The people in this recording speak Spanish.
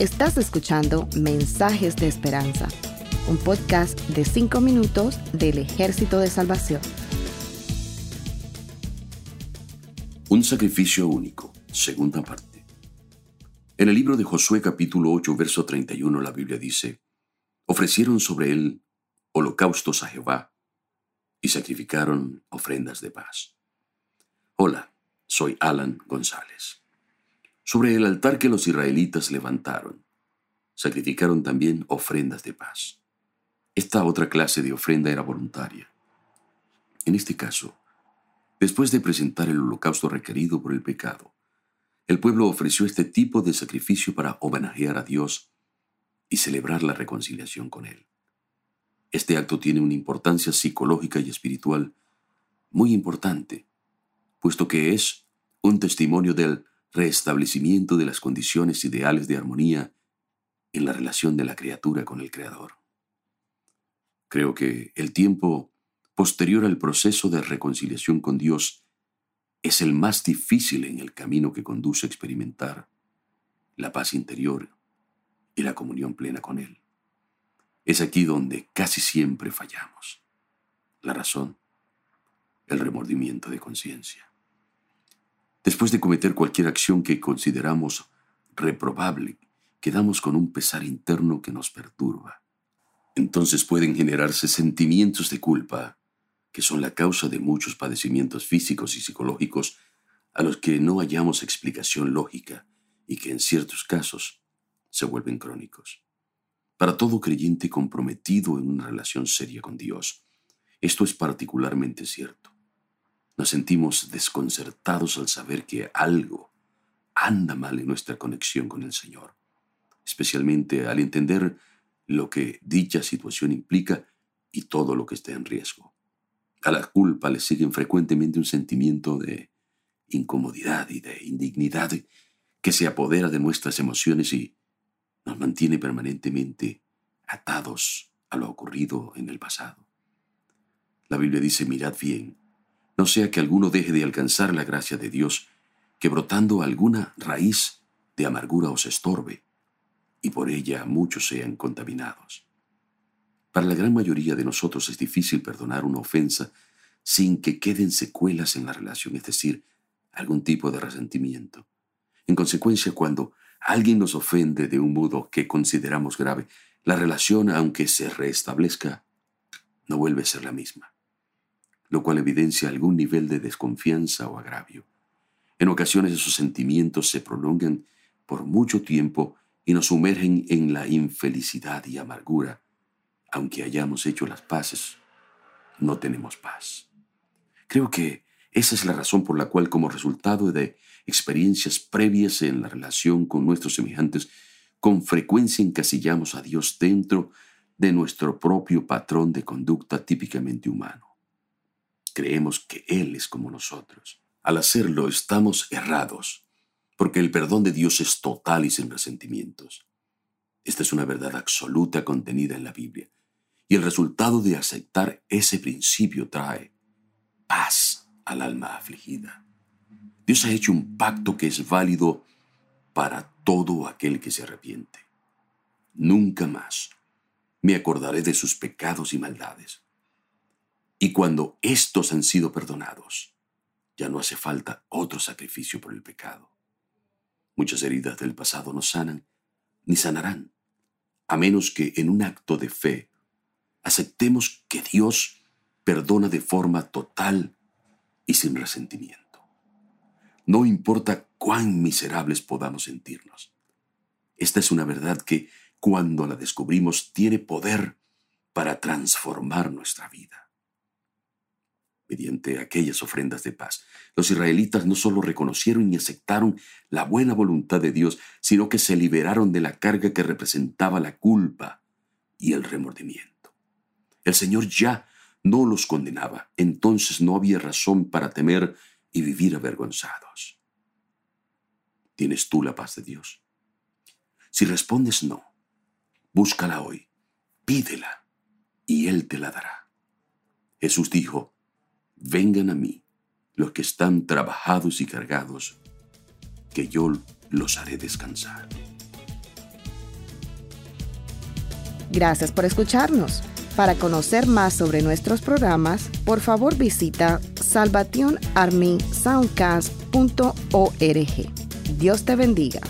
Estás escuchando Mensajes de Esperanza, un podcast de 5 minutos del Ejército de Salvación. Un sacrificio único, segunda parte. En el libro de Josué capítulo 8, verso 31, la Biblia dice, ofrecieron sobre él holocaustos a Jehová y sacrificaron ofrendas de paz. Hola, soy Alan González sobre el altar que los israelitas levantaron. Sacrificaron también ofrendas de paz. Esta otra clase de ofrenda era voluntaria. En este caso, después de presentar el holocausto requerido por el pecado, el pueblo ofreció este tipo de sacrificio para homenajear a Dios y celebrar la reconciliación con Él. Este acto tiene una importancia psicológica y espiritual muy importante, puesto que es un testimonio del restablecimiento de las condiciones ideales de armonía en la relación de la criatura con el Creador. Creo que el tiempo posterior al proceso de reconciliación con Dios es el más difícil en el camino que conduce a experimentar la paz interior y la comunión plena con Él. Es aquí donde casi siempre fallamos. La razón, el remordimiento de conciencia. Después de cometer cualquier acción que consideramos reprobable, quedamos con un pesar interno que nos perturba. Entonces pueden generarse sentimientos de culpa, que son la causa de muchos padecimientos físicos y psicológicos a los que no hallamos explicación lógica y que en ciertos casos se vuelven crónicos. Para todo creyente comprometido en una relación seria con Dios, esto es particularmente cierto. Nos sentimos desconcertados al saber que algo anda mal en nuestra conexión con el Señor, especialmente al entender lo que dicha situación implica y todo lo que está en riesgo. A la culpa le siguen frecuentemente un sentimiento de incomodidad y de indignidad que se apodera de nuestras emociones y nos mantiene permanentemente atados a lo ocurrido en el pasado. La Biblia dice, mirad bien, no sea que alguno deje de alcanzar la gracia de Dios, que brotando alguna raíz de amargura os estorbe, y por ella muchos sean contaminados. Para la gran mayoría de nosotros es difícil perdonar una ofensa sin que queden secuelas en la relación, es decir, algún tipo de resentimiento. En consecuencia, cuando alguien nos ofende de un modo que consideramos grave, la relación, aunque se restablezca, no vuelve a ser la misma lo cual evidencia algún nivel de desconfianza o agravio. En ocasiones esos sentimientos se prolongan por mucho tiempo y nos sumergen en la infelicidad y amargura. Aunque hayamos hecho las paces, no tenemos paz. Creo que esa es la razón por la cual como resultado de experiencias previas en la relación con nuestros semejantes, con frecuencia encasillamos a Dios dentro de nuestro propio patrón de conducta típicamente humano creemos que Él es como nosotros. Al hacerlo estamos errados, porque el perdón de Dios es total y sin resentimientos. Esta es una verdad absoluta contenida en la Biblia, y el resultado de aceptar ese principio trae paz al alma afligida. Dios ha hecho un pacto que es válido para todo aquel que se arrepiente. Nunca más me acordaré de sus pecados y maldades. Y cuando estos han sido perdonados, ya no hace falta otro sacrificio por el pecado. Muchas heridas del pasado no sanan ni sanarán, a menos que en un acto de fe aceptemos que Dios perdona de forma total y sin resentimiento. No importa cuán miserables podamos sentirnos. Esta es una verdad que, cuando la descubrimos, tiene poder para transformar nuestra vida mediante aquellas ofrendas de paz. Los israelitas no solo reconocieron y aceptaron la buena voluntad de Dios, sino que se liberaron de la carga que representaba la culpa y el remordimiento. El Señor ya no los condenaba, entonces no había razón para temer y vivir avergonzados. ¿Tienes tú la paz de Dios? Si respondes no, búscala hoy, pídela y Él te la dará. Jesús dijo, Vengan a mí los que están trabajados y cargados, que yo los haré descansar. Gracias por escucharnos. Para conocer más sobre nuestros programas, por favor visita salvationarmysoundcast.org. Dios te bendiga.